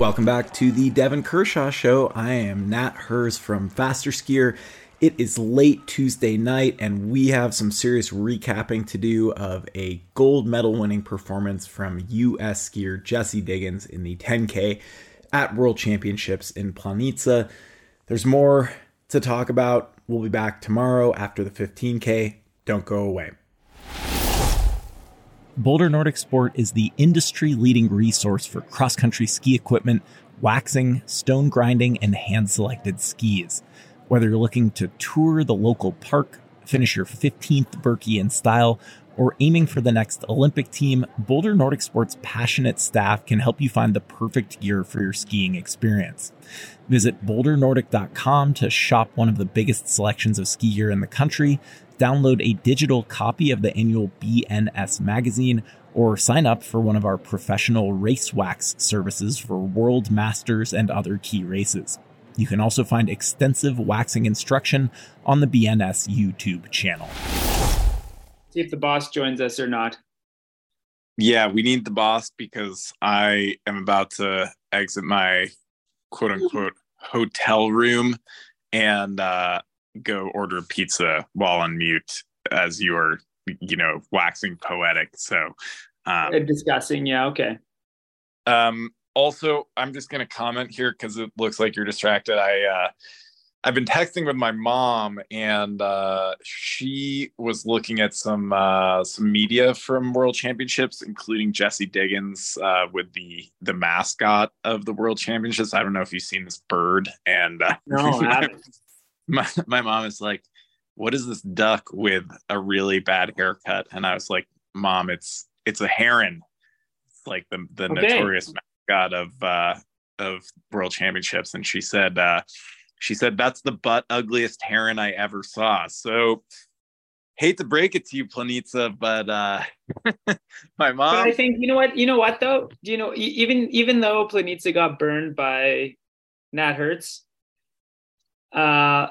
Welcome back to the Devon Kershaw Show. I am Nat Herz from Faster Skier. It is late Tuesday night, and we have some serious recapping to do of a gold medal winning performance from US skier Jessie Diggins in the 10K at World Championships in Planica. There's more to talk about. We'll be back tomorrow after the 15K. Don't go away. Boulder Nordic Sport is the industry leading resource for cross country ski equipment, waxing, stone grinding, and hand selected skis. Whether you're looking to tour the local park, finish your 15th Birkie in style, or aiming for the next Olympic team, Boulder Nordic Sports passionate staff can help you find the perfect gear for your skiing experience. Visit bouldernordic.com to shop one of the biggest selections of ski gear in the country download a digital copy of the annual BNS magazine, or sign up for one of our professional race wax services for World Masters and other key races. You can also find extensive waxing instruction on the BNS YouTube channel. See if the boss joins us or not. Yeah, we need the boss because I am about to exit my quote unquote hotel room and uh, go order pizza while on mute as you are, you know, waxing poetic. So, um, discussing. Yeah. Okay. Um, also, I'm just going to comment here because it looks like you're distracted. I, uh, I've been texting with my mom, and uh, she was looking at some uh, some media from World Championships, including Jessie Diggins uh, with the the mascot of the World Championships. I don't know if you've seen this bird, and uh, no, my, my mom is like, what is this duck with a really bad haircut? And I was like, mom, it's it's a heron. It's like the the okay. notorious mascot of uh of world championships. And she said, uh, she said, that's the butt ugliest heron I ever saw. So hate to break it to you, Planica, but uh my mom but I think you know what, you know what though? You know, even even though Planica got burned by Nat Herz, uh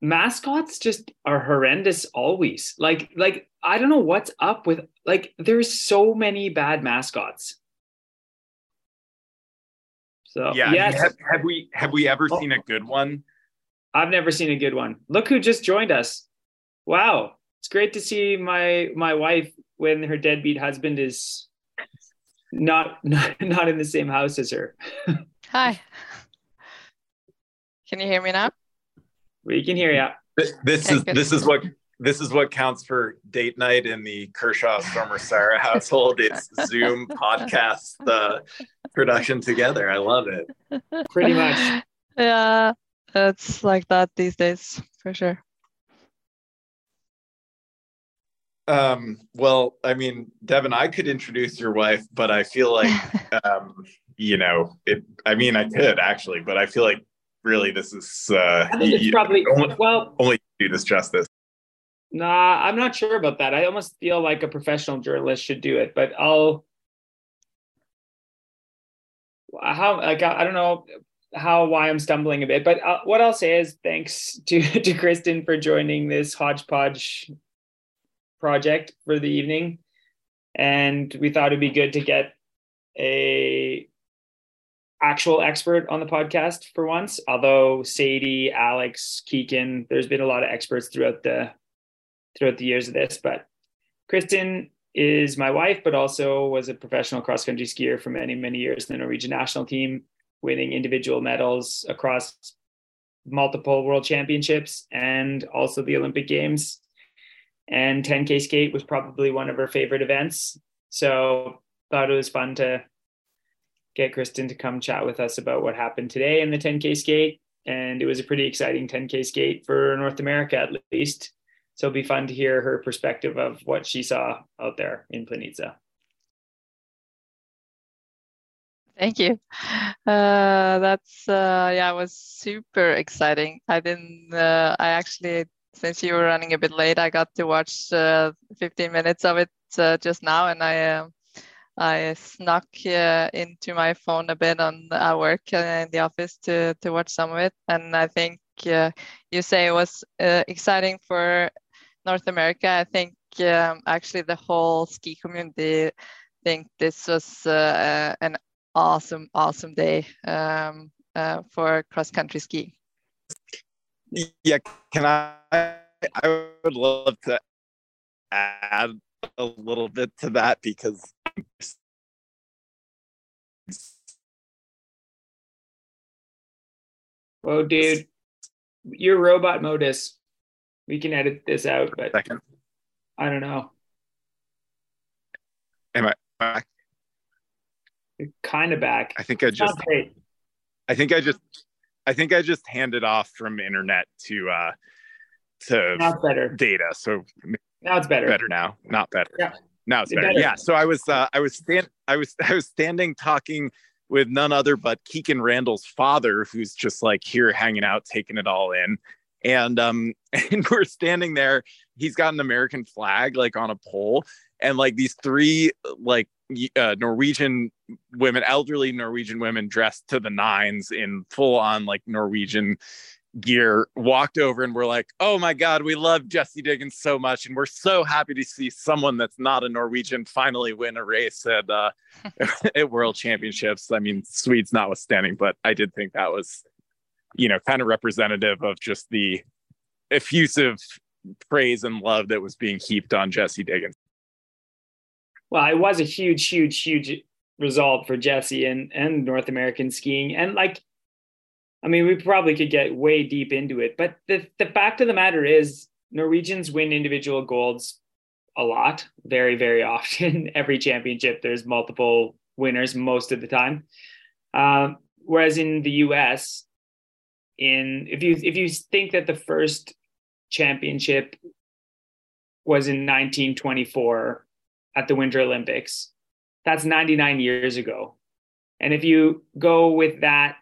mascots just are horrendous always. Like like I don't know what's up with like there's so many bad mascots. So yeah, yes. have, have we have we ever oh. seen a good one? I've never seen a good one. Look who just joined us. Wow. It's great to see my my wife when her deadbeat husband is not not, not in the same house as her. Hi. Can you hear me now? We can hear you. This, this is this is what this is what counts for date night in the Kershaw Størmer Steira household. It's Zoom podcast uh, production together. I love it. Pretty much. Yeah, it's like that these days for sure. Um, well, I mean, Devon, I could introduce your wife, but I feel like, um, you know, it. I mean, I could actually, but I feel like really this is uh I think it's probably only, well only do this justice nah i'm not sure about that i almost feel like a professional journalist should do it but i'll how like i don't know how why i'm stumbling a bit but uh, what i'll say is thanks to to kristin for joining this hodgepodge project for the evening and we thought it'd be good to get a actual expert on the podcast for once. Although Sadie, Alex, Kikkan, there's been a lot of experts throughout the throughout the years of this. But Kristin is my wife, but also was a professional cross country skier for many many years in the Norwegian national team, winning individual medals across multiple world championships and also the Olympic Games. And 10K skate was probably one of her favorite events. So thought it was fun to get Kristin to come chat with us about what happened today in the 10K skate. And it was a pretty exciting 10K skate for North America, at least. So it'll be fun to hear her perspective of what she saw out there in Planica. Thank you. Uh, that's uh, yeah, it was super exciting. I didn't. Uh, I actually, since you were running a bit late, I got to watch uh, 15 minutes of it uh, just now, and I um, I snuck uh, into my phone a bit on at work in the office to to watch some of it, and I think you say it was uh, exciting for North America. I think um, actually the whole ski community think this was uh, an awesome, awesome day um, uh, for cross country ski. Yeah, can I? I would love to add a little bit to that because Whoa, dude, your robot modus. We can edit this out, but second. I don't know. Am I back? Kind of back. I think I just. I think I just. I think I just handed off from internet to uh to now it's better. data. So now it's better. Better now, not better. Yeah. Now it's better. better. Yeah. So I was uh, I was stand I was I was standing talking with none other but Kikkan Randall's father, who's just like here hanging out, taking it all in. And um and we're standing there. He's got an American flag like on a pole, and like these three like uh, Norwegian women, elderly Norwegian women dressed to the nines in full on like Norwegian gear walked over and we're like, oh my God, we love Jessie Diggins so much. And we're so happy to see someone that's not a Norwegian finally win a race at, uh, at World Championships. I mean, Swedes notwithstanding, but I did think that was, you know, kind of representative of just the effusive praise and love that was being heaped on Jessie Diggins. Well, it was a huge, huge, huge result for Jessie and, and North American skiing. And like, I mean, we probably could get way deep into it, but the, the fact of the matter is, Norwegians win individual golds a lot, very, very often. Every championship, there's multiple winners most of the time. Um, whereas in the U.S., in if you if you think that the first championship was in 1924 at the Winter Olympics, that's 99 years ago. And if you go with that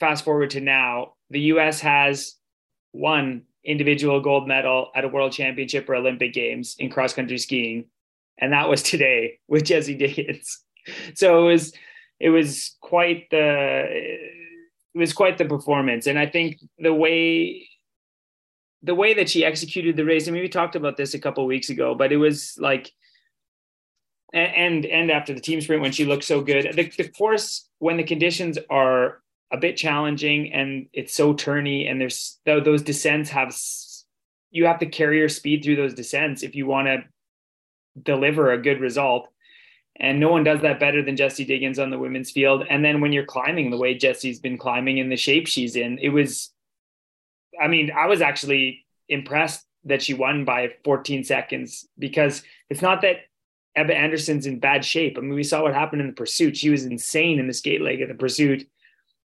fast forward to now, the US has one individual gold medal at a world championship or Olympic games in cross country skiing. And that was today with Jessie Diggins. So it was it was quite the it was quite the performance. And I think the way the way that she executed the race, I mean, we talked about this a couple weeks ago, but it was like and and after the team sprint when she looked so good. The, the course when the conditions are a bit challenging and it's so turny and there's those descents have you have to carry your speed through those descents if you want to deliver a good result and no one does that better than Jessie Diggins on the women's field and then when you're climbing the way Jessie's been climbing in the shape she's in it was I mean I was actually impressed that she won by 14 seconds because it's not that Ebba Andersson's in bad shape. I mean, we saw what happened in the pursuit. She was insane in the skate leg of the pursuit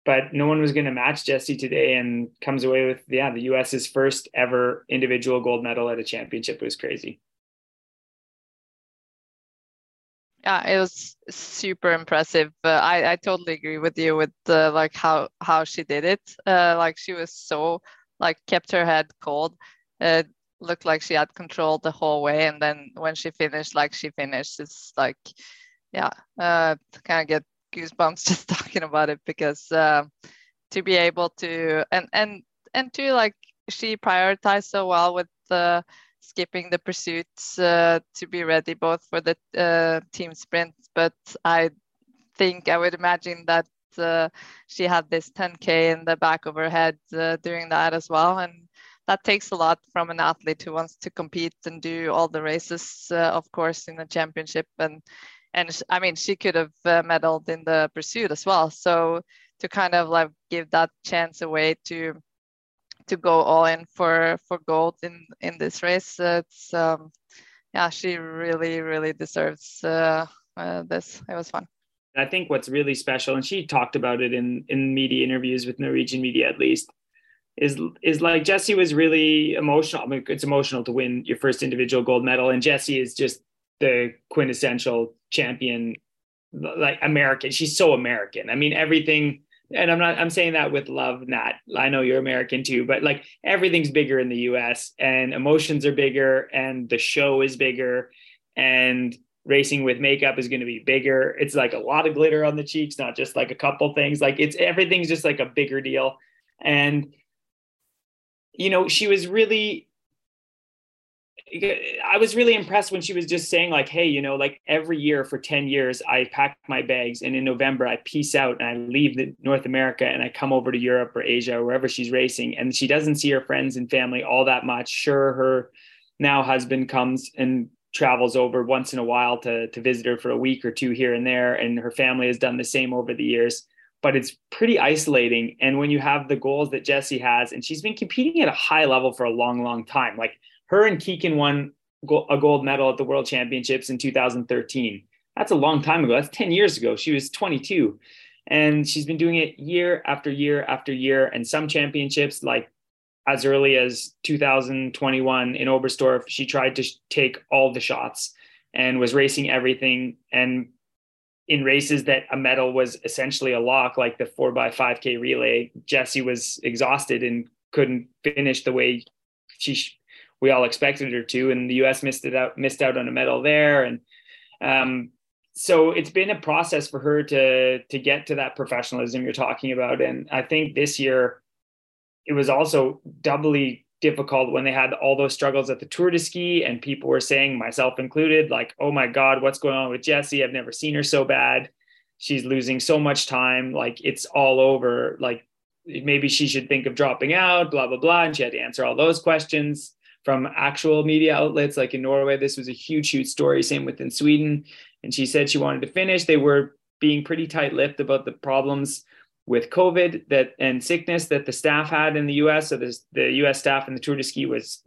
but no one was going to match Jessie today and comes away with, yeah, the US's first ever individual gold medal at a championship. It was crazy. Yeah, it was super impressive. Uh, I, I totally agree with you with uh, like how how she did it. Uh, like she was so like kept her head cold. It looked like she had control the whole way, and then when she finished, like she finished, it's like, yeah, uh, kind of get goosebumps just talking about it because uh, to be able to and and and to like she prioritized so well with the skipping the pursuits uh, to be ready both for the uh, team sprint but i think i would imagine that uh, she had this 10k in the back of her head uh, during that as well. And that takes a lot from an athlete who wants to compete and do all the races uh, of course in the championship. And and I mean she could have uh, medaled in the pursuit as well. So to kind of like give that chance away to to go all in for for gold in in this race, it's um, yeah she really really deserves uh, uh, this. It was fun. I think what's really special, and she talked about it in in media interviews with Norwegian media at least, is is like Jessie was really emotional. I mean, it's emotional to win your first individual gold medal, and Jessie is just the quintessential champion like American. She's so American. I mean, everything, and I'm not, I'm saying that with love, Nat. I know you're American too, but like everything's bigger in the US and emotions are bigger and the show is bigger and racing with makeup is going to be bigger. It's like a lot of glitter on the cheeks, not just like a couple things. Like it's everything's just like a bigger deal. And, you know, she was really I was really impressed when she was just saying like, "Hey, you know, like every year for 10 years I pack my bags and in November I peace out and I leave the North America and I come over to Europe or Asia or wherever she's racing. And she doesn't see her friends and family all that much. Sure her now husband comes and travels over once in a while to to visit her for a week or two here and there and her family has done the same over the years. But it's pretty isolating. And when you have the goals that Jessie has and she's been competing at a high level for a long long time like her and Kikkan won a gold medal at the World Championships in 2013. That's a long time ago. That's 10 years ago. She was 22. And she's been doing it year after year after year. And some championships, like as early as 2021 in Oberstdorf, she tried to take all the shots and was racing everything. And in races that a medal was essentially a lock, like the four by 5K relay, Jessie was exhausted and couldn't finish the way she we all expected her to, and the U.S. missed it out, missed out on a medal there, and um, so it's been a process for her to to get to that professionalism you're talking about, and I think this year it was also doubly difficult when they had all those struggles at the Tour de Ski, and people were saying, myself included, like, "Oh my God, what's going on with Jessie? I've never seen her so bad. She's losing so much time. Like it's all over. Like maybe she should think of dropping out. Blah blah blah." And she had to answer all those questions from actual media outlets. Like in Norway, this was a huge, huge story. Same within Sweden. And she said she wanted to finish. They were being pretty tight-lipped about the problems with COVID that and sickness that the staff had in the U.S. So this, the U.S. staff in the Tour de Ski was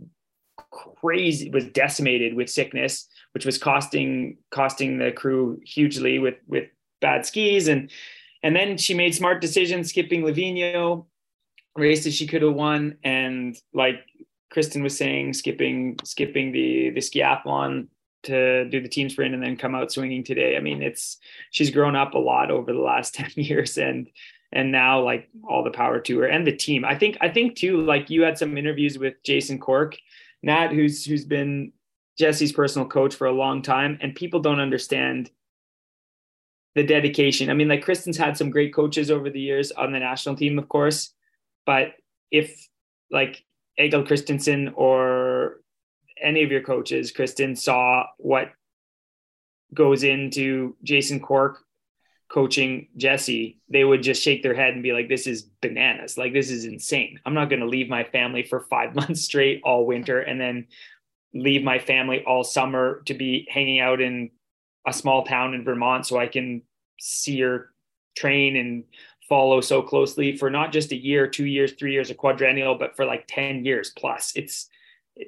crazy, was decimated with sickness, which was costing costing the crew hugely with with bad skis and and then she made smart decisions, skipping Livigno races she could have won, and like Kristin was saying, skipping skipping the the skiathlon to do the team sprint and then come out swinging today. I mean, it's she's grown up a lot over the last 10 years and and now like all the power to her and the team. I think I think too like you had some interviews with Jason Cork, Nat who's who's been Jessie's personal coach for a long time and people don't understand the dedication. I mean like Kristin's had some great coaches over the years on the national team of course, but if like Egil Kristiansen or any of your coaches, Kristin, saw what goes into Jason Cork coaching Jessie, they would just shake their head and be like, this is bananas. Like, this is insane. I'm not going to leave my family for five months straight all winter and then leave my family all summer to be hanging out in a small town in Vermont so I can see her train and follow so closely for not just a year, two years, three years, a quadrennial, but for like 10 years plus. It's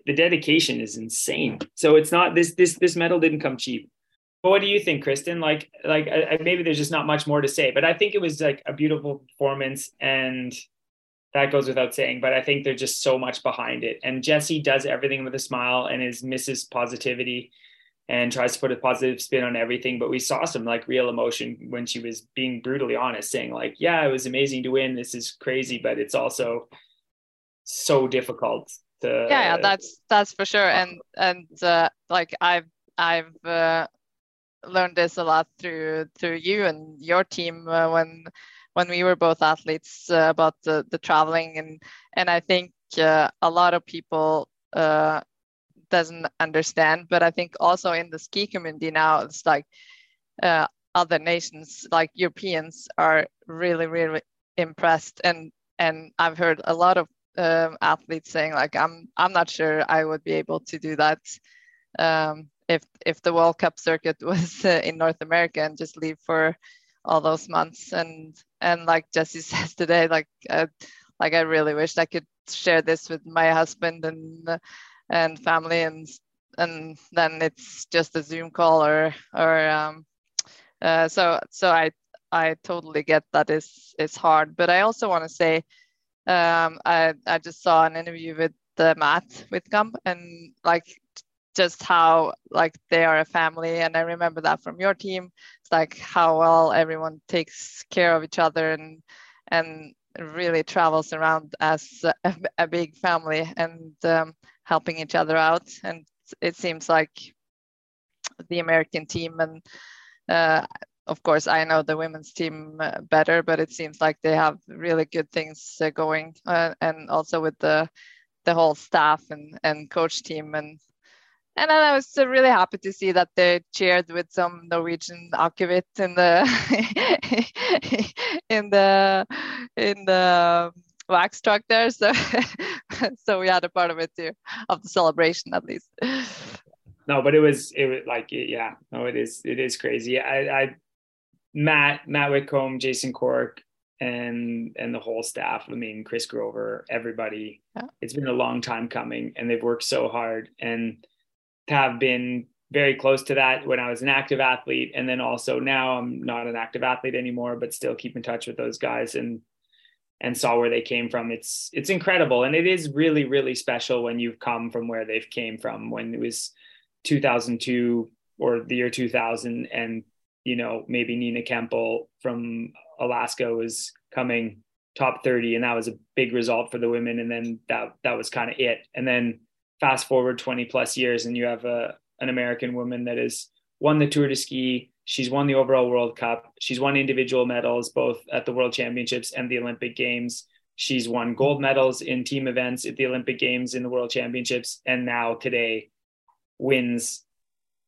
the dedication is insane. So it's not this this this medal didn't come cheap. But what do you think, Kristin? Like like I, maybe there's just not much more to say, but I think it was like a beautiful performance and that goes without saying, but I think there's just so much behind it. And Jessie does everything with a smile and is Mrs. Positivity and tries to put a positive spin on everything. But we saw some like real emotion when she was being brutally honest, saying like, "Yeah, it was amazing to win. This is crazy, but it's also so difficult." To, yeah, yeah that's that's for sure. And and uh, like I've I've uh, learned this a lot through through you and your team uh, when when we were both athletes uh, about the the traveling and and I think uh, a lot of people uh, doesn't understand. But I think also in the ski community now, it's like uh, other nations, like Europeans, are really, really impressed. And and I've heard a lot of um, athletes saying like, I'm I'm not sure I would be able to do that. Um, if if the World Cup circuit was uh, in North America and just leave for all those months and and like jessie says today like uh, like I really wish I could share this with my husband and uh, and family and and then it's just a zoom call or or um, uh, so so i i totally get that it's it's hard. But i also want to say um, i i just saw an interview with uh, matt whitcomb and like just how like they are a family. And i remember that from your team it's like how well everyone takes care of each other and and really travels around as a, a big family. And um, helping each other out. And it seems like the American team and uh, of course I know the women's team uh, better, but it seems like they have really good things uh, going, uh, and also with the the whole staff and and coach team and and I was really happy to see that they cheered with some Norwegian akevitt in the in the in the wax truck there. So so we had a part of it too, of the celebration at least. No, but it was it was like yeah, no, it is it is crazy. I, I Matt Matt Whitcomb, Jason Cork, and and the whole staff. I mean, Chris Grover, everybody. Yeah. It's been a long time coming, and they've worked so hard and have been very close to that when I was an active athlete. And then also now I'm not an active athlete anymore, but still keep in touch with those guys and and saw where they came from. It's it's incredible. And it is really, really special when you've come from where they've came from when it was 2002 or the year 2000 and you know maybe Nina Kemppel from Alaska was coming top 30 and that was a big result for the women and then that that was kind of it and then fast forward 20 plus years and you have a an American woman that has won the Tour de Ski. She's won the overall World Cup. She's won individual medals both at the World Championships and the Olympic Games. She's won gold medals in team events at the Olympic Games in the World Championships, and now today wins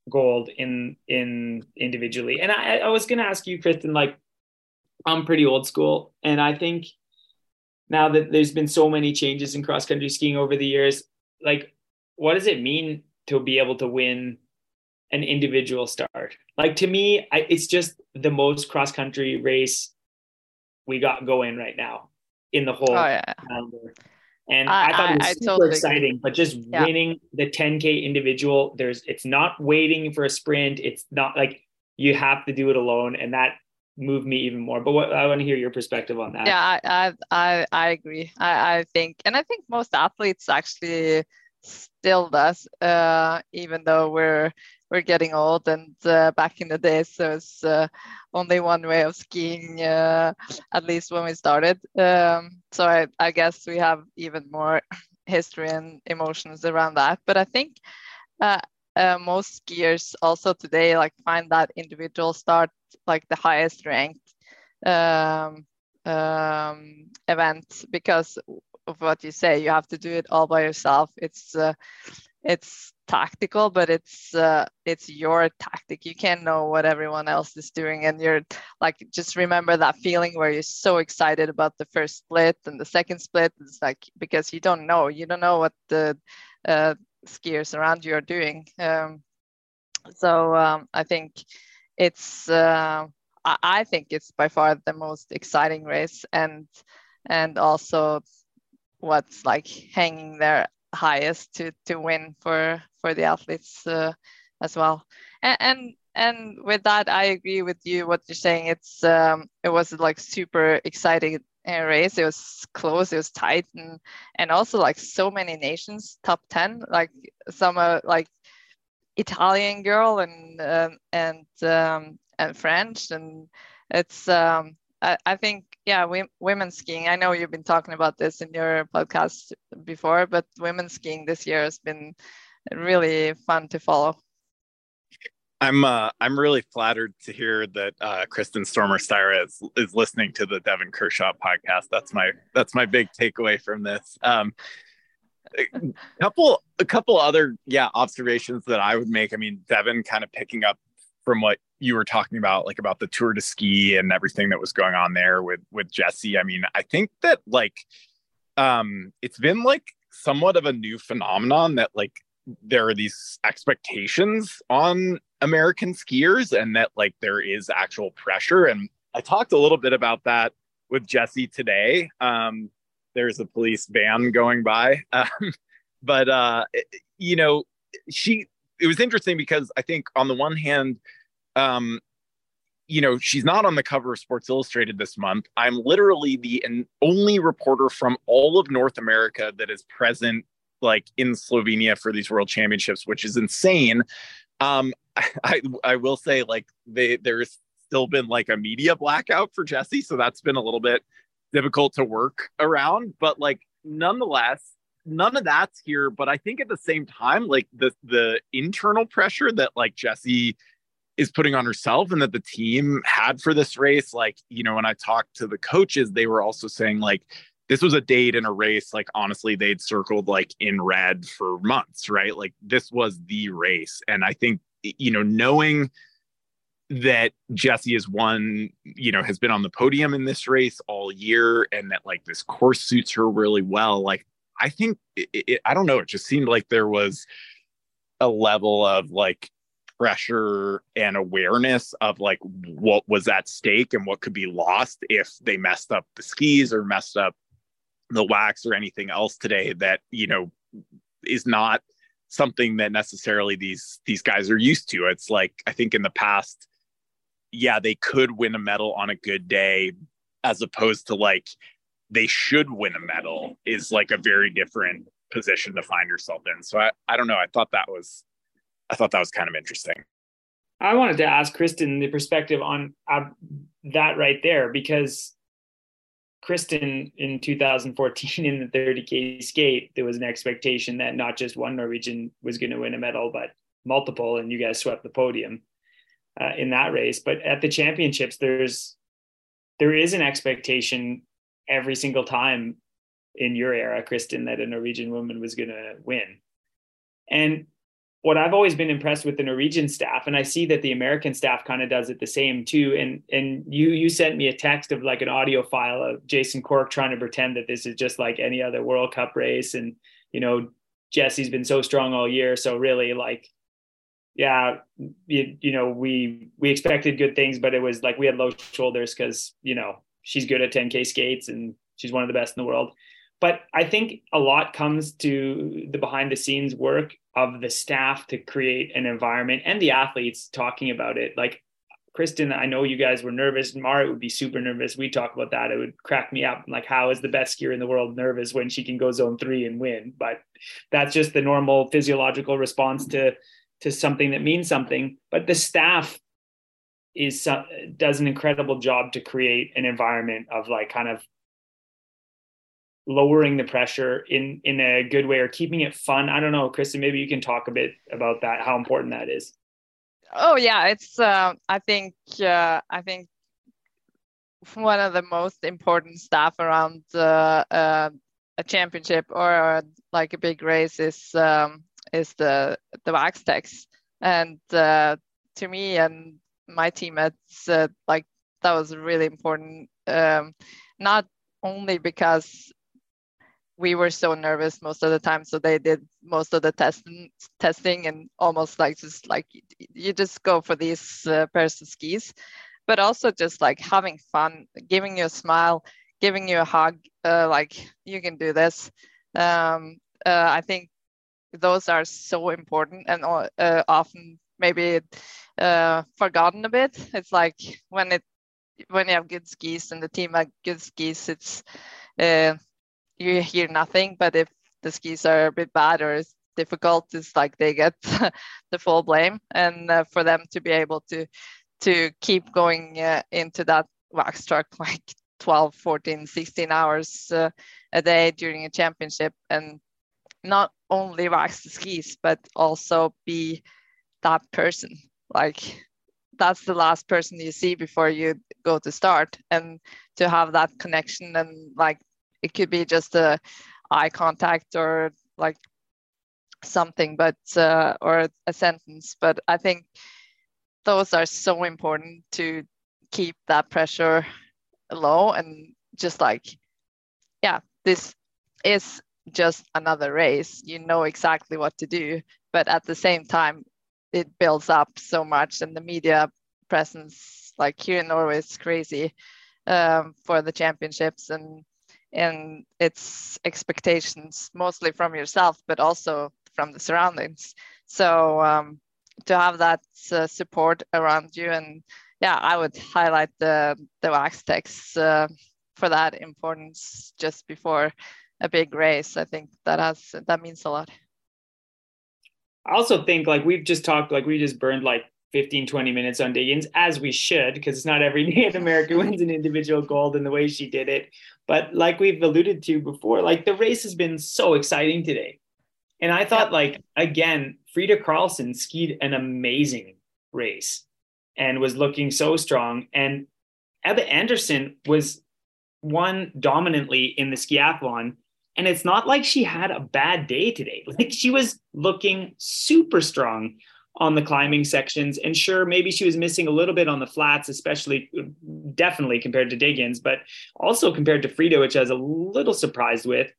gold in in individually. And I, I was going to ask you, Kristin, like I'm pretty old school, and I think now that there's been so many changes in cross country skiing over the years, like what does it mean to be able to win an individual start. Like to me, I, it's just the most cross country race we got going right now in the whole oh, yeah. calendar. And I, I, thought it was I, super totally exciting, agree. but just yeah. winning the 10k individual, there's it's not waiting for a sprint. It's not like you have to do it alone, and that moved me even more. But what I want to hear your perspective on that. Yeah, I I I agree. I I think, and I think most athletes actually still does, uh, even though we're we're getting old. And uh, back in the days, there was uh, only one way of skiing, uh, at least when we started. Um, so I, I guess we have even more history and emotions around that. But I think uh, uh, most skiers also today like find that individual start like the highest ranked um, um, event because of what you say. You have to do it all by yourself. It's uh, it's tactical, but it's uh, it's your tactic. You can't know what everyone else is doing, and you're like just remember that feeling where you're so excited about the first split and the second split. It's like because you don't know, you don't know what the uh, skiers around you are doing. Um, so um, I think it's uh, I think it's by far the most exciting race and and also what's like hanging there highest to to win for for the athletes uh, as well. And, and and with that i agree with you what you're saying. It's um it was like super exciting uh, race. It was close. It was tight. And and also like so many nations top 10 like some uh, like italian girl and uh, and um and french. And it's um I, I think yeah, women skiing. I know you've been talking about this in your podcast before, but women skiing this year has been really fun to follow. I'm uh, I'm really flattered to hear that uh, Kristin Størmer Steira is is listening to the devon Kershaw podcast. That's my that's my big takeaway from this. Um, a couple a couple other yeah observations that I would make. I mean, devon kind of picking up from what you were talking about like about the tour de ski and everything that was going on there with with Jessie. I mean, I think that like um it's been like somewhat of a new phenomenon that like there are these expectations on American skiers and that like there is actual pressure and I talked a little bit about that with Jessie today. Um there's a police van going by. Um, but uh you know, she it was interesting because I think on the one hand um, you know, she's not on the cover of Sports Illustrated this month. I'm literally the only reporter from all of North America that is present like in Slovenia for these world championships, which is insane. Um, I, I will say like they there's still been like a media blackout for Jessie, so that's been a little bit difficult to work around. But like nonetheless, none of that's here. But I think at the same time, like the the internal pressure that like Jessie is putting on herself and that the team had for this race. Like, you know, when I talked to the coaches, they were also saying, like, this was a date in a race like honestly they'd circled like in red for months right like this was the race and i think you know knowing that Jessie has won, you know, has been on the podium in this race all year and that like this course suits her really well. Like, I think it, it, I don't know, it just seemed like there was a level of like pressure and awareness of like what was at stake and what could be lost if they messed up the skis or messed up the wax or anything else today that, you know, is not something that necessarily these these guys are used to. It's like I think in the past yeah, they could win a medal on a good day, as opposed to like they should win a medal is like a very different position to find yourself in. So I, I don't know. I thought that was I thought that was kind of interesting. I wanted to ask Kristin the perspective on uh, that right there because Kristin in 2014 in the 30k skate, there was an expectation that not just one Norwegian was going to win a medal, but multiple, and you guys swept the podium uh, in that race. But at the championships, there's there is an expectation every single time in your era, Kristin, that a Norwegian woman was going to win. And what I've always been impressed with the Norwegian staff, and I see that the American staff kind of does it the same too. And and you you sent me a text of like an audio file of Jason Cork trying to pretend that this is just like any other World Cup race, and you know Jessie's been so strong all year, so really like yeah, you, you know, we we expected good things, but it was like we had low shoulders because you know she's good at 10k skates and she's one of the best in the world. But I think a lot comes to the behind the scenes work of the staff to create an environment and the athletes talking about it. Like Kristin, I know you guys were nervous. Marit would be super nervous. We talk about that. It would crack me up. Like, how is the best skier in the world nervous when she can go zone three and win? But that's just the normal physiological response to to something that means something but the staff is does an incredible job to create an environment of like kind of lowering the pressure in in a good way or keeping it fun. I don't know kristin maybe you can talk a bit about that how important that is. Oh yeah it's uh, i think uh, i think one of the most important stuff around uh, uh, a championship or like a big race is um, is the the wax techs, and uh, to me and my teammates, uh, like that was really important. Um, not only because we were so nervous most of the time, so they did most of the testing, testing, and almost like just like you just go for these uh, pairs of skis, but also just like having fun, giving you a smile, giving you a hug, uh, like you can do this. Um, uh, I think those are so important and uh, often maybe uh, forgotten a bit. It's like when it when you have good skis and the team have good skis, it's uh, you hear nothing. But if the skis are a bit bad or it's difficult, it's like they get the full blame. And uh, for them to be able to to keep going uh, into that wax truck like 12, 14, 16 hours uh, a day during a championship and not only wax the skis but also be that person. Like that's the last person you see before you go to start. And to have that connection and like it could be just a eye contact or like something but uh, or a sentence. But i think those are so important to keep that pressure low and just like yeah this is just another race. You know exactly what to do, but at the same time, it builds up so much, and the media presence, like here in Norway, is crazy um, for the championships and and its expectations, mostly from yourself, but also from the surroundings. So um, to have that uh, support around you, and yeah, I would highlight the the wax techs uh, for that importance just before a big race. I think that has that means a lot. I also think like we've just talked like we just burned like 15 20 minutes on Diggins as we should because it's not every Native American wins an individual gold in the way she did it. But like we've alluded to before, like the race has been so exciting today. And I thought like again, Frida Karlsson skied an amazing race and was looking so strong and Ebba Andersson was won dominantly in the skiathlon. And it's not like she had a bad day today. Like she was looking super strong on the climbing sections. And sure, maybe she was missing a little bit on the flats, especially definitely compared to Diggins, but also compared to Frida, which I was a little surprised with.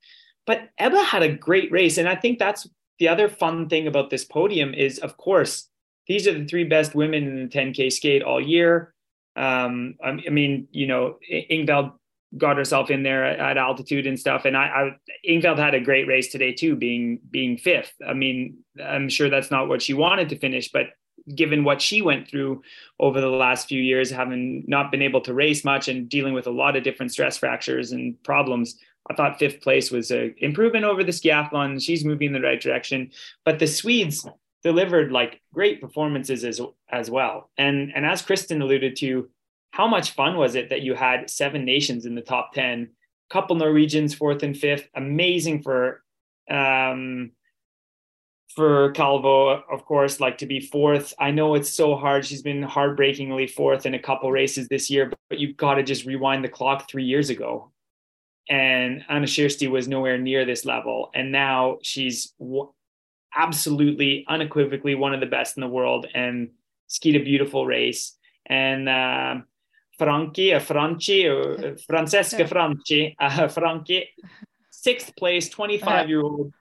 But Ebba had a great race. And I think that's the other fun thing about this podium is, of course, these are the three best women in the 10K skate all year. Um, I, mean, you know, Ingvild got herself in there at, altitude and stuff. And I, I Ingvild had a great race today too, being being fifth. I mean, I'm sure that's not what she wanted to finish, but given what she went through over the last few years, having not been able to race much and dealing with a lot of different stress fractures and problems, I thought fifth place was an improvement over the skiathlon. She's moving in the right direction. But the Swedes delivered like great performances as as well. And and as Kristin alluded to, how much fun was it that you had seven nations in the top 10 couple norwegians fourth and fifth amazing for um for kalvå of course like to be fourth. I know it's so hard. She's been heartbreakingly fourth in a couple races this year but you've got to just rewind the clock three years ago. And Anne Kjersti was nowhere near this level. And now she's w- absolutely unequivocally one of the best in the world and skied a beautiful race. And uh, Franchi, uh, Franchi, or Francesca Franchi, uh, Franchi, sixth place, 25 year old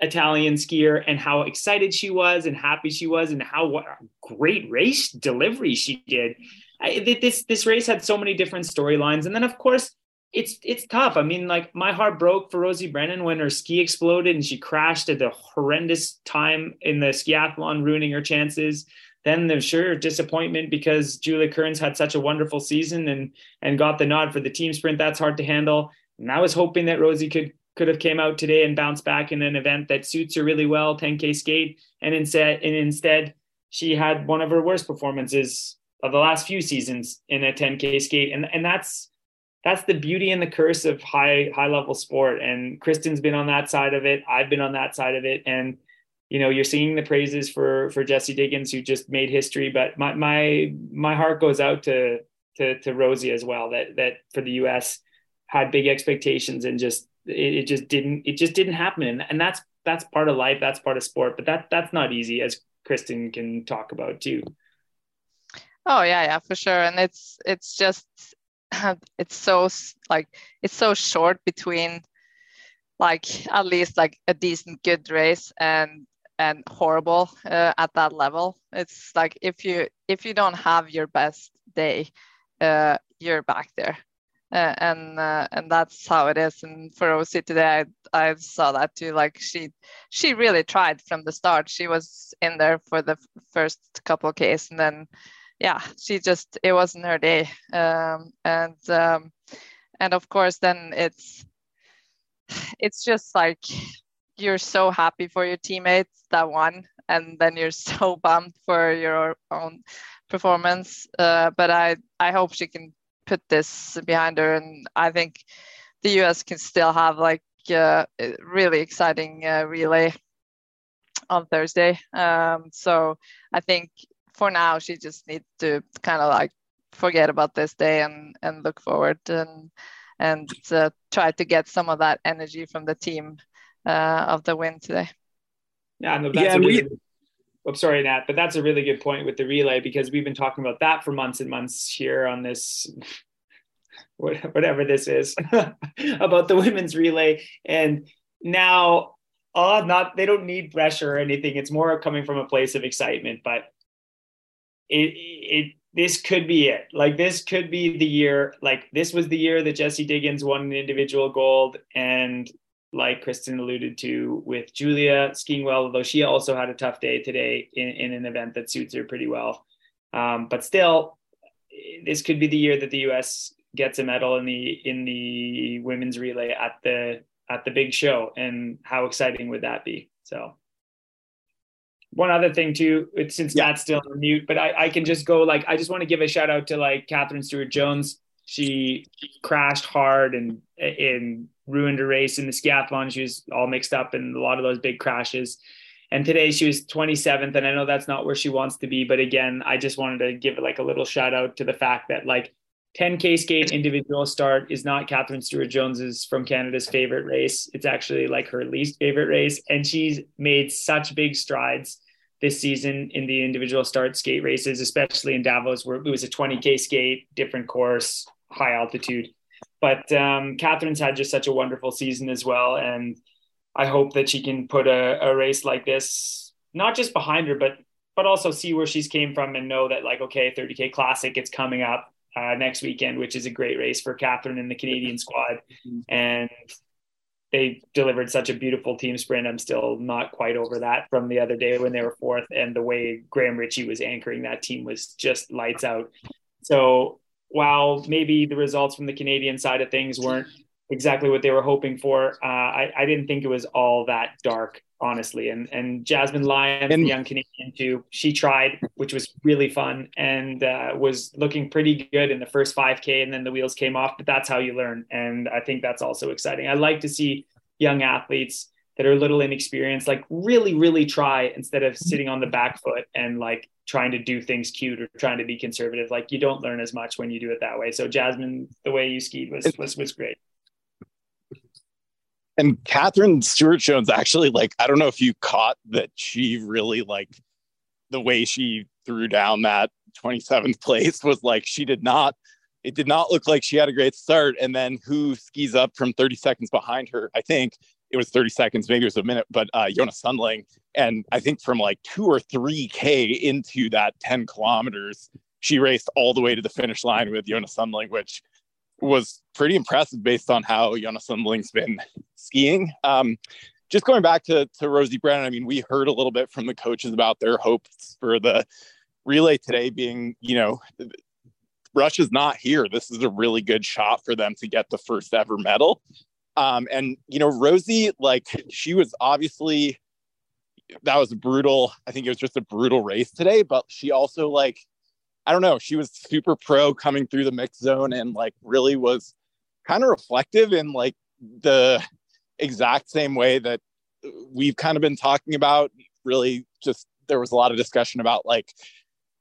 Italian skier, and how excited she was and happy she was, and how what a great race delivery she did. I, this this race had so many different storylines, and then of course it's it's tough. I mean, like my heart broke for Rosie Brennan when her ski exploded and she crashed at the horrendous time in the skiathlon, ruining her chances. Then there's sure disappointment because Julia Kearns had such a wonderful season and and got the nod for the team sprint. That's hard to handle. And I was hoping that Rosie could could have came out today and bounced back in an event that suits her really well, 10K skate. And instead, and instead, she had one of her worst performances of the last few seasons in a 10K skate. And and that's that's the beauty and the curse of high high level sport. And Kristin's been on that side of it. I've been on that side of it. And you know, you're seeing the praises for for Jessie Diggins, who just made history. But my my my heart goes out to to to Rosie as well. That that for the U.S. had big expectations and just it, it just didn't it just didn't happen. And, and that's that's part of life. That's part of sport. But that that's not easy, as Kristin can talk about too. Oh yeah, yeah, for sure. And it's it's just it's so like it's so short between like at least like a decent good race and and horrible uh, at that level. It's like if you if you don't have your best day, uh, you're back there, uh, and uh, and that's how it is. And for Rosie today, I, I saw that too. Like she she really tried from the start. She was in there for the first couple of Ks, and then yeah, she just it wasn't her day. Um, and um, and of course, then it's it's just like you're so happy for your teammates that won, and then you're so bummed for your own performance. Uh, but I I hope she can put this behind her, and I think the US can still have like uh, a really exciting uh, relay on Thursday. Um, so I think for now she just needs to kind of like forget about this day and and look forward and and uh, try to get some of that energy from the team Uh, of the win today. Yeah, no, that's yeah, really, we, I'm sorry, Nat, but that's a really good point with the relay because we've been talking about that for months and months here on this, whatever this is, about the women's relay. And now, oh, not they don't need pressure or anything. It's more coming from a place of excitement, but it it this could be it. Like this could be the year. Like this was the year that Jessie Diggins won an individual gold, and like Kristin alluded to with Julia skiing well, although she also had a tough day today in, in an event that suits her pretty well. Um, but still, this could be the year that the U.S. gets a medal in the in the women's relay at the at the big show, and how exciting would that be? So. One other thing too, since yeah. Matt's still on mute, but I, I can just go like I just want to give a shout out to like Katherine Stewart Jones. She crashed hard and in ruined a race in the skiathlon. She was all mixed up in a lot of those big crashes. And today she was 27th, and I know that's not where she wants to be. But again, I just wanted to give like a little shout out to the fact that like 10K skate individual start is not Katherine Stewart Jones's from Canada's favorite race. It's actually like her least favorite race. And she's made such big strides this season in the individual start skate races, especially in Davos, where it was a 20K skate, different course, high altitude. But um, Katherine's had just such a wonderful season as well. And I hope that she can put a, a race like this, not just behind her, but but also see where she's came from and know that like, okay, 30K Classic, it's coming up uh, next weekend, which is a great race for Catherine and the Canadian squad. And they delivered such a beautiful team sprint. I'm still not quite over that from the other day when they were fourth, and the way Graham Ritchie was anchoring that team was just lights out. So while maybe the results from the Canadian side of things weren't exactly what they were hoping for, uh, I, I didn't think it was all that dark honestly. And and Jasmine Lyons, and, the young Canadian too, she tried, which was really fun and uh, was looking pretty good in the first 5K, and then the wheels came off. But that's how you learn, and I think that's also exciting. I like to see young athletes that are a little inexperienced, like really, really try instead of mm-hmm. sitting on the back foot and like trying to do things cute or trying to be conservative. Like you don't learn as much when you do it that way. So Jasmine, the way you skied was was was great and Katherine Stewart Jones actually like I don't know if you caught that she really like the way she threw down that 27th place was like she did not it did not look like she had a great start and then who skis up from 30 seconds behind her I think it was 30 seconds maybe it was a minute but uh Jonas Sundling and I think from like 2 or 3k into that 10 kilometers she raced all the way to the finish line with Jonas Sundling which was pretty impressive based on how Jonas Sundling's been skiing. Um, just going back to, to Rosie Brennan, I mean, we heard a little bit from the coaches about their hopes for the relay today being, you know, Russia's not here. This is a really good shot for them to get the first ever medal. Um, and, you know, Rosie, like, she was obviously, that was brutal. I think it was just a brutal race today, but she also, like, I don't know, she was super pro coming through the mix zone and like really was kind of reflective in like the exact same way that we've kind of been talking about. Really, just there was a lot of discussion about like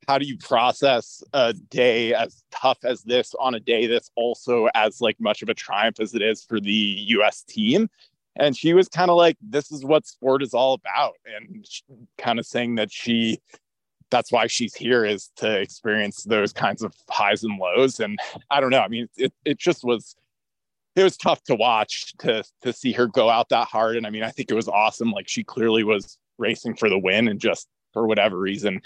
how do you process a day as tough as this on a day that's also as like much of a triumph as it is for the US team and she was kind of like this is what sport is all about and kind of saying that she that's why she's here is to experience those kinds of highs and lows. And I don't know. I mean, it, it just was, it was tough to watch to, to see her go out that hard. And I mean, I think it was awesome. Like she clearly was racing for the win and just for whatever reason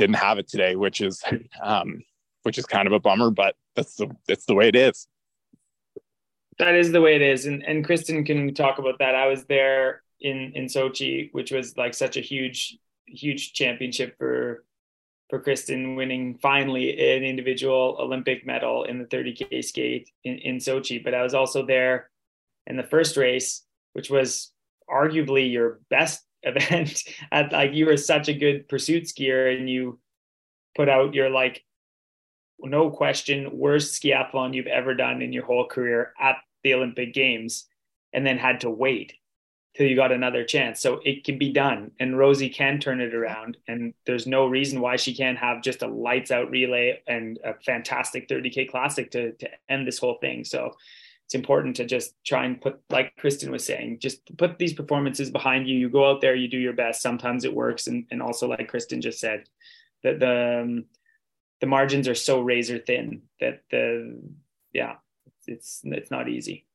didn't have it today, which is, um, which is kind of a bummer, but that's the, that's the way it is. That is the way it is. And, and Kristin can talk about that. I was there in, in Sochi, which was like such a huge huge championship for for Kristin winning finally an individual Olympic medal in the 30k skate in, in Sochi. But I was also there in the first race, which was arguably your best event. At like you were such a good pursuit skier, and you put out your like no question worst skiathlon you've ever done in your whole career at the Olympic Games, and then had to wait till you got another chance. So it can be done. And Rosie can turn it around. And there's no reason why she can't have just a lights out relay and a fantastic 30K classic to, to end this whole thing. So it's important to just try and put, like Kristin was saying, just put these performances behind you. You go out there, you do your best. Sometimes it works. And, and also, like Kristin just said, that the, um, the margins are so razor thin that the, yeah, it's, it's not easy.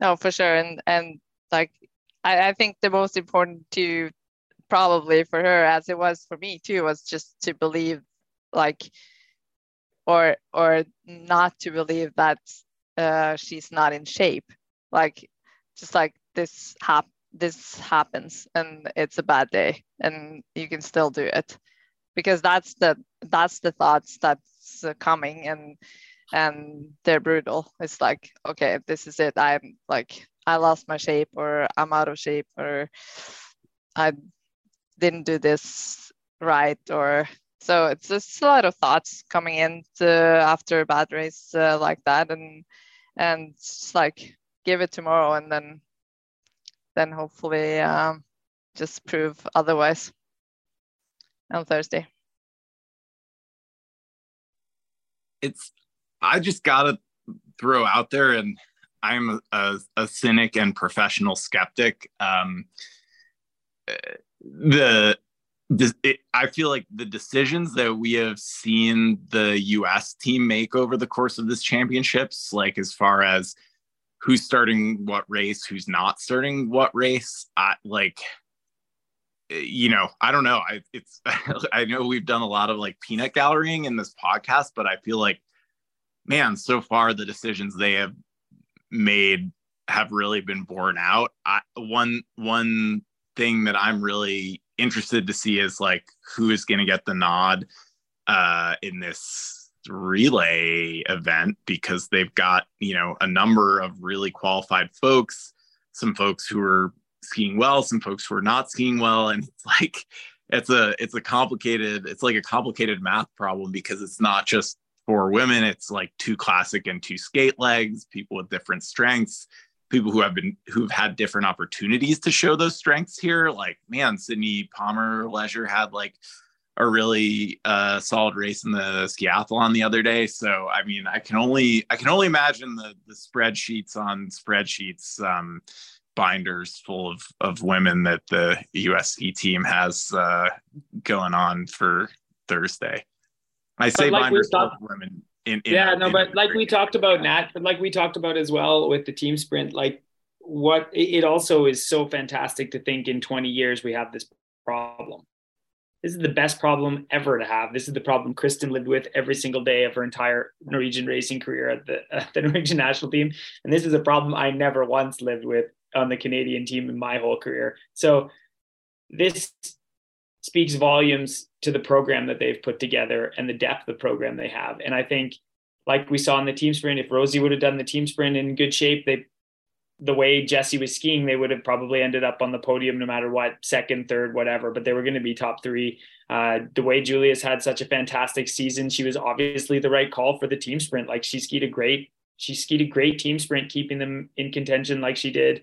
No, for sure. And and like I, I think the most important to probably for her as it was for me too was just to believe like or or not to believe that uh, she's not in shape like just like this hap this happens and it's a bad day and you can still do it because that's the that's the thoughts that's uh, coming and and they're brutal. It's like, okay, this is it. I'm like, I lost my shape, or I'm out of shape, or I didn't do this right, or so it's just a lot of thoughts coming in to, after a bad race uh, like that, and and just like give it tomorrow, and then then hopefully um, just prove otherwise on Thursday. it's I just gotta throw out there, and I'm a, a, cynic and professional skeptic. Um, the I feel like the decisions that we have seen the U.S. team make over the course of this championships, like as far as who's starting what race, who's not starting what race, I, like eh, you know, I don't know. I it's I know we've done a lot of like peanut gallerying in this podcast, but I feel like man, so far the decisions they have made have really been borne out. I, one one thing that I'm really interested to see is like who is going to get the nod uh, in this relay event because they've got you know a number of really qualified folks, some folks who are skiing well, some folks who are not skiing well, and it's like it's a it's a complicated it's like a complicated math problem because it's not just for women it's like two classic and two skate legs people with different strengths people who have been who've had different opportunities to show those strengths here. Like, man, Sydney Palmer Leger had like a really uh, solid race in the skiathlon the other day. So, I mean, I can only I can only imagine the the spreadsheets on spreadsheets um, binders full of of women that the USC team has uh, going on for Thursday. I say like binders full of women in, in yeah, no, but like we talked about Nat, but like we talked about as well with the team sprint, like what it also is so fantastic to think in 20 years we have this problem. This is the best problem ever to have. This is the problem kristin lived with every single day of her entire Norwegian racing career at the, uh, the Norwegian national team. And this is a problem I never once lived with on the Canadian team in my whole career. So this speaks volumes to the program that they've put together and the depth of the program they have. And I think, like we saw in the team sprint, if Rosie would have done the team sprint in good shape, they the way Jessie was skiing, they would have probably ended up on the podium no matter what, second, third, whatever. But they were going to be top three. Uh, the way Julia's had such a fantastic season, she was obviously the right call for the team sprint. Like she skied a great, she skied a great team sprint, keeping them in contention like she did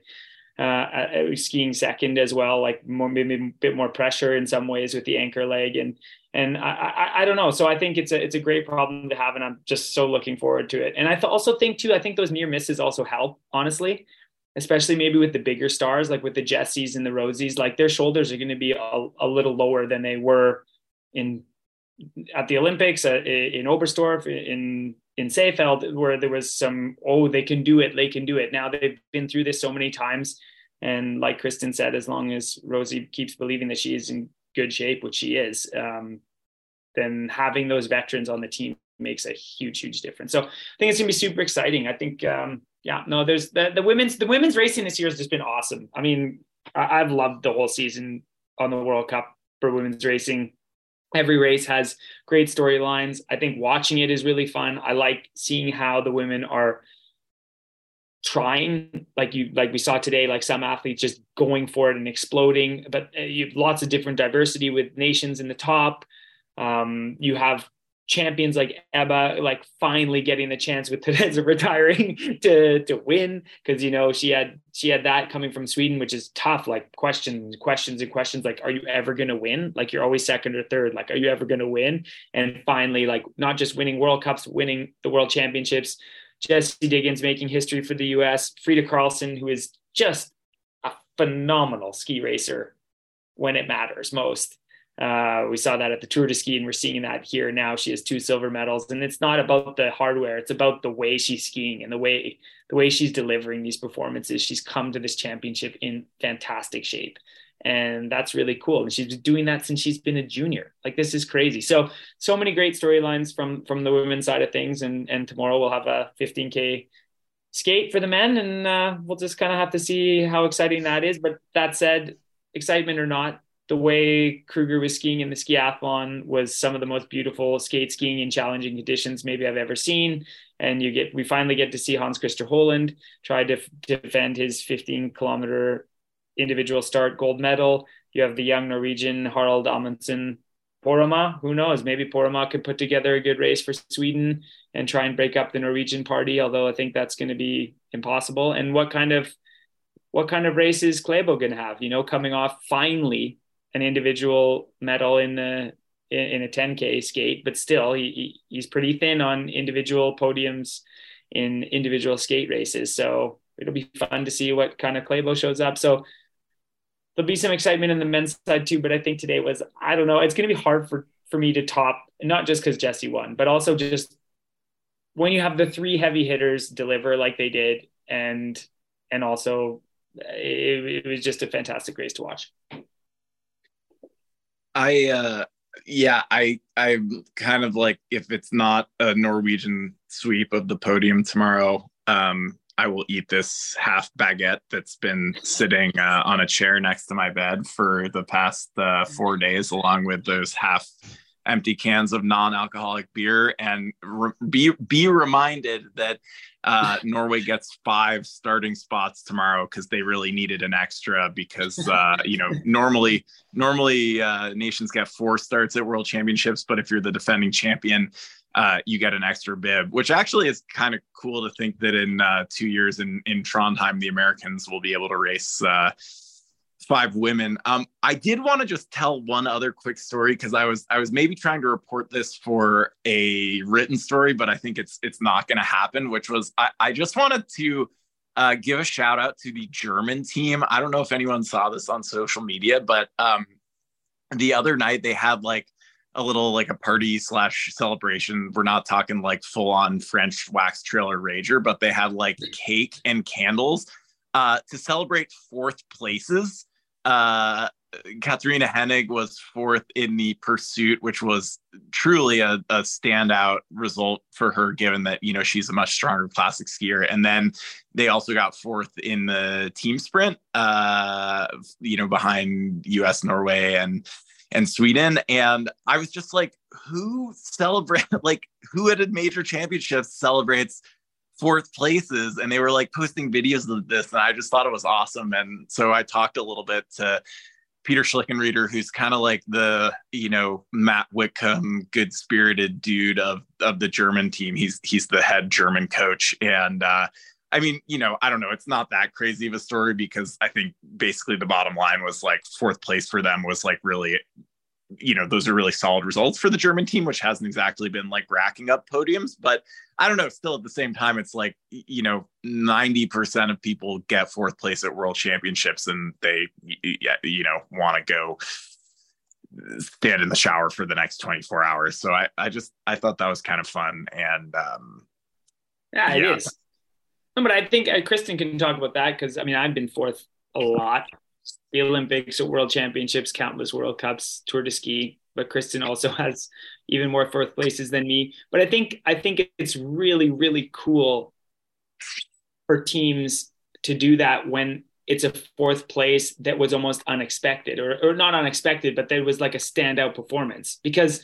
uh, skiing second as well, like more maybe a bit more pressure in some ways with the anchor leg and and I, I, I don't know. So I think it's a it's a great problem to have, and I'm just so looking forward to it. And I th- also think too, I think those near misses also help, honestly, especially maybe with the bigger stars like with the Jessies and the Rosies. Like their shoulders are going to be a, a little lower than they were in at the Olympics uh, in Oberstdorf in in Seefeld where there was some oh they can do it they can do it. Now they've been through this so many times. And like Kristin said as long as Rosie keeps believing that she is in good shape which she is um, then having those veterans on the team makes a huge huge difference. So I think it's gonna be super exciting. I think um, yeah no there's the, the women's the women's racing this year has just been awesome. I mean I, I've loved the whole season on the World Cup for women's racing every race has great storylines. I think watching it is really fun. I like seeing how the women are trying like you like we saw today like some athletes just going for it and exploding but uh, you have lots of different diversity with nations in the top. Um, you have champions like Ebba, like finally getting the chance with Therese retiring to to win because you know she had she had that coming from Sweden, which is tough. Like questions, questions, and questions. Like, are you ever going to win? Like, you're always second or third. Like, are you ever going to win? And finally, like, not just winning World Cups, winning the World Championships. Jessie Diggins making history for the U.S. Frida Karlsson who is just a phenomenal ski racer when it matters most. Uh, we saw that at the Tour de Ski, and we're seeing that here now. She has two silver medals, and it's not about the hardware; it's about the way she's skiing and the way the way she's delivering these performances. She's come to this championship in fantastic shape, and that's really cool. And she's been doing that since she's been a junior. Like this is crazy. So so many great storylines from from the women's side of things, and and tomorrow we'll have a 15k skate for the men, and uh, we'll just kind of have to see how exciting that is. But that said, excitement or not, the way Kruger was skiing in the skiathlon was some of the most beautiful skate skiing in challenging conditions maybe I've ever seen. And you get we finally get to see Hans Christer Holund try to defend his 15 kilometer individual start gold medal. You have the young Norwegian Harald Amundsen Poromaa. Who knows? Maybe Poromaa could put together a good race for Sweden and try and break up the Norwegian party. Although I think that's going to be impossible. And what kind of what kind of race is Klæbo going to have? You know, coming off finally an individual medal in the in, in a 10k skate, but still he, he, he's pretty thin on individual podiums in individual skate races. So it'll be fun to see what kind of Klæbo shows up. So there'll be some excitement in the men's side too. But I think today was I don't know. It's going to be hard for for me to top, not just because Jessie won, but also just when you have the three heavy hitters deliver like they did, and and also it, it was just a fantastic race to watch. I uh yeah, I I'm kind of like if it's not a Norwegian sweep of the podium tomorrow, um, I will eat this half baguette that's been sitting uh, on a chair next to my bed for the past uh, four days, along with those half empty cans of non-alcoholic beer, and re- be be reminded that uh, Norway gets five starting spots tomorrow because they really needed an extra because uh, you know normally normally uh, nations get four starts at World Championships, but if you're the defending champion, uh, you get an extra bib, which actually is kind of cool to think that in uh, two years in in Trondheim, the Americans will be able to race uh, five women. Um, I did want to just tell one other quick story because I was I was maybe trying to report this for a written story, but I think it's it's not going to happen. Which was I, I just wanted to uh, give a shout out to the German team. I don't know if anyone saw this on social media, but um, the other night they had like a little like a party slash celebration. We're not talking like full on French wax trailer rager, but they had like cake and candles uh, to celebrate fourth places. Uh, Katharina Hennig was fourth in the pursuit, which was truly a, a, standout result for her, given that you know she's a much stronger classic skier. And then they also got fourth in the team sprint, uh, you know, behind U.S., Norway, and and Sweden. And I was just like, who celebrate like who at a major championships celebrates fourth places? And they were like posting videos of this, and I just thought it was awesome. And so I talked a little bit to Peter Schlickenrieder, who's kind of like the you know Matt Whitcomb good spirited dude of of the German team. He's he's the head German coach, and uh, I mean, you know, I don't know. It's not that crazy of a story because I think basically the bottom line was like fourth place for them was like really, you know, those are really solid results for the German team, which hasn't exactly been like racking up podiums. But I don't know. Still at the same time, it's like, you know, 90% of people get fourth place at world championships and they, you know, want to go stand in the shower for the next 24 hours. So I, I just, I thought that was kind of fun. And, um, yeah, it yeah. is. No, but I think uh, Kristin can talk about that because I mean I've been fourth a lot. The Olympics, World Championships, countless World Cups, Tour de Ski. But Kristin also has even more fourth places than me. But I think I think it's really really cool for teams to do that when it's a fourth place that was almost unexpected or, or not unexpected, but there was like a standout performance because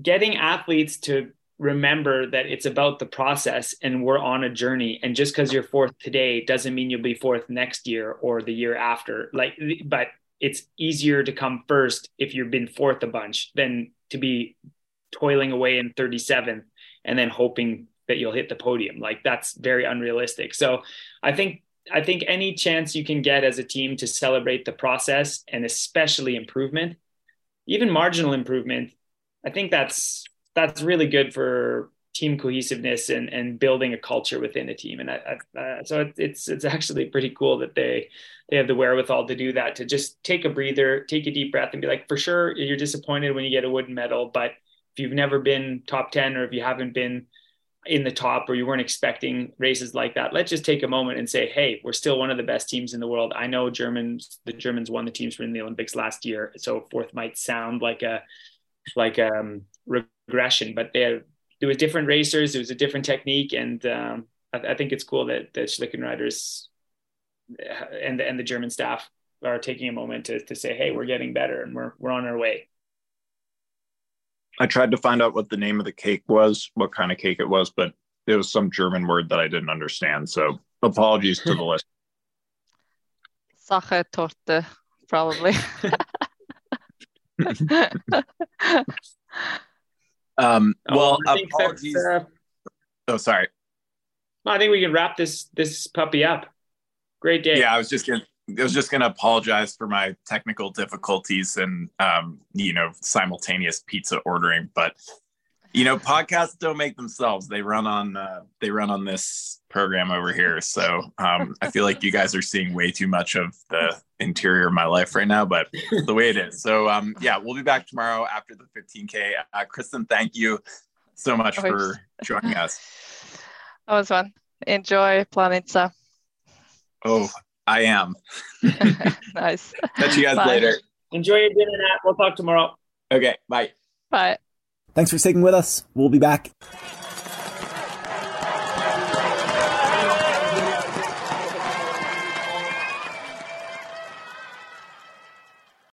getting athletes to remember that it's about the process and we're on a journey. And just because you're fourth today doesn't mean you'll be fourth next year or the year after. Like but it's easier to come first if you've been fourth a bunch than to be toiling away in 37th and then hoping that you'll hit the podium. Like that's very unrealistic. So i think i think any chance you can get as a team to celebrate the process and especially improvement even marginal improvement i think that's that's really good for team cohesiveness and and building a culture within a team. And I, I, uh, so it's it's actually pretty cool that they they have the wherewithal to do that to just take a breather, take a deep breath, and be like, for sure you're disappointed when you get a wooden medal, but if you've never been top ten or if you haven't been in the top or you weren't expecting races like that let's just take a moment and say hey we're still one of the best teams in the world i know germans the germans won the teams in the olympics last year so fourth might sound like a like um regression, but there there was different racers, there was a different technique, and um, I, I, think it's cool that that Schlickenrieders and the, and the German staff are taking a moment to to say, hey, we're getting better and we're we're on our way. I tried to find out what the name of the cake was, what kind of cake it was, but it was some German word that I didn't understand. So apologies to the list. Sacher Torte, probably. Um, oh, well, apologies. Uh, oh, sorry. I think we can wrap this this puppy up. Great day. Yeah, I was just gonna I was just going to apologize for my technical difficulties and um, you know simultaneous pizza ordering, but you know podcasts don't make themselves; they run on uh, they run on this program over here. So um, I feel like you guys are seeing way too much of the interior of my life right now, but the way it is. So um, yeah, we'll be back tomorrow after the 15k. Uh, Kristin, thank you so much for joining us. That was fun. Enjoy Planica. Oh, I am. nice. Catch you guys bye. later. Enjoy your dinner, Nat. We'll talk tomorrow. Okay, bye. Bye. Thanks for sticking with us. We'll be back.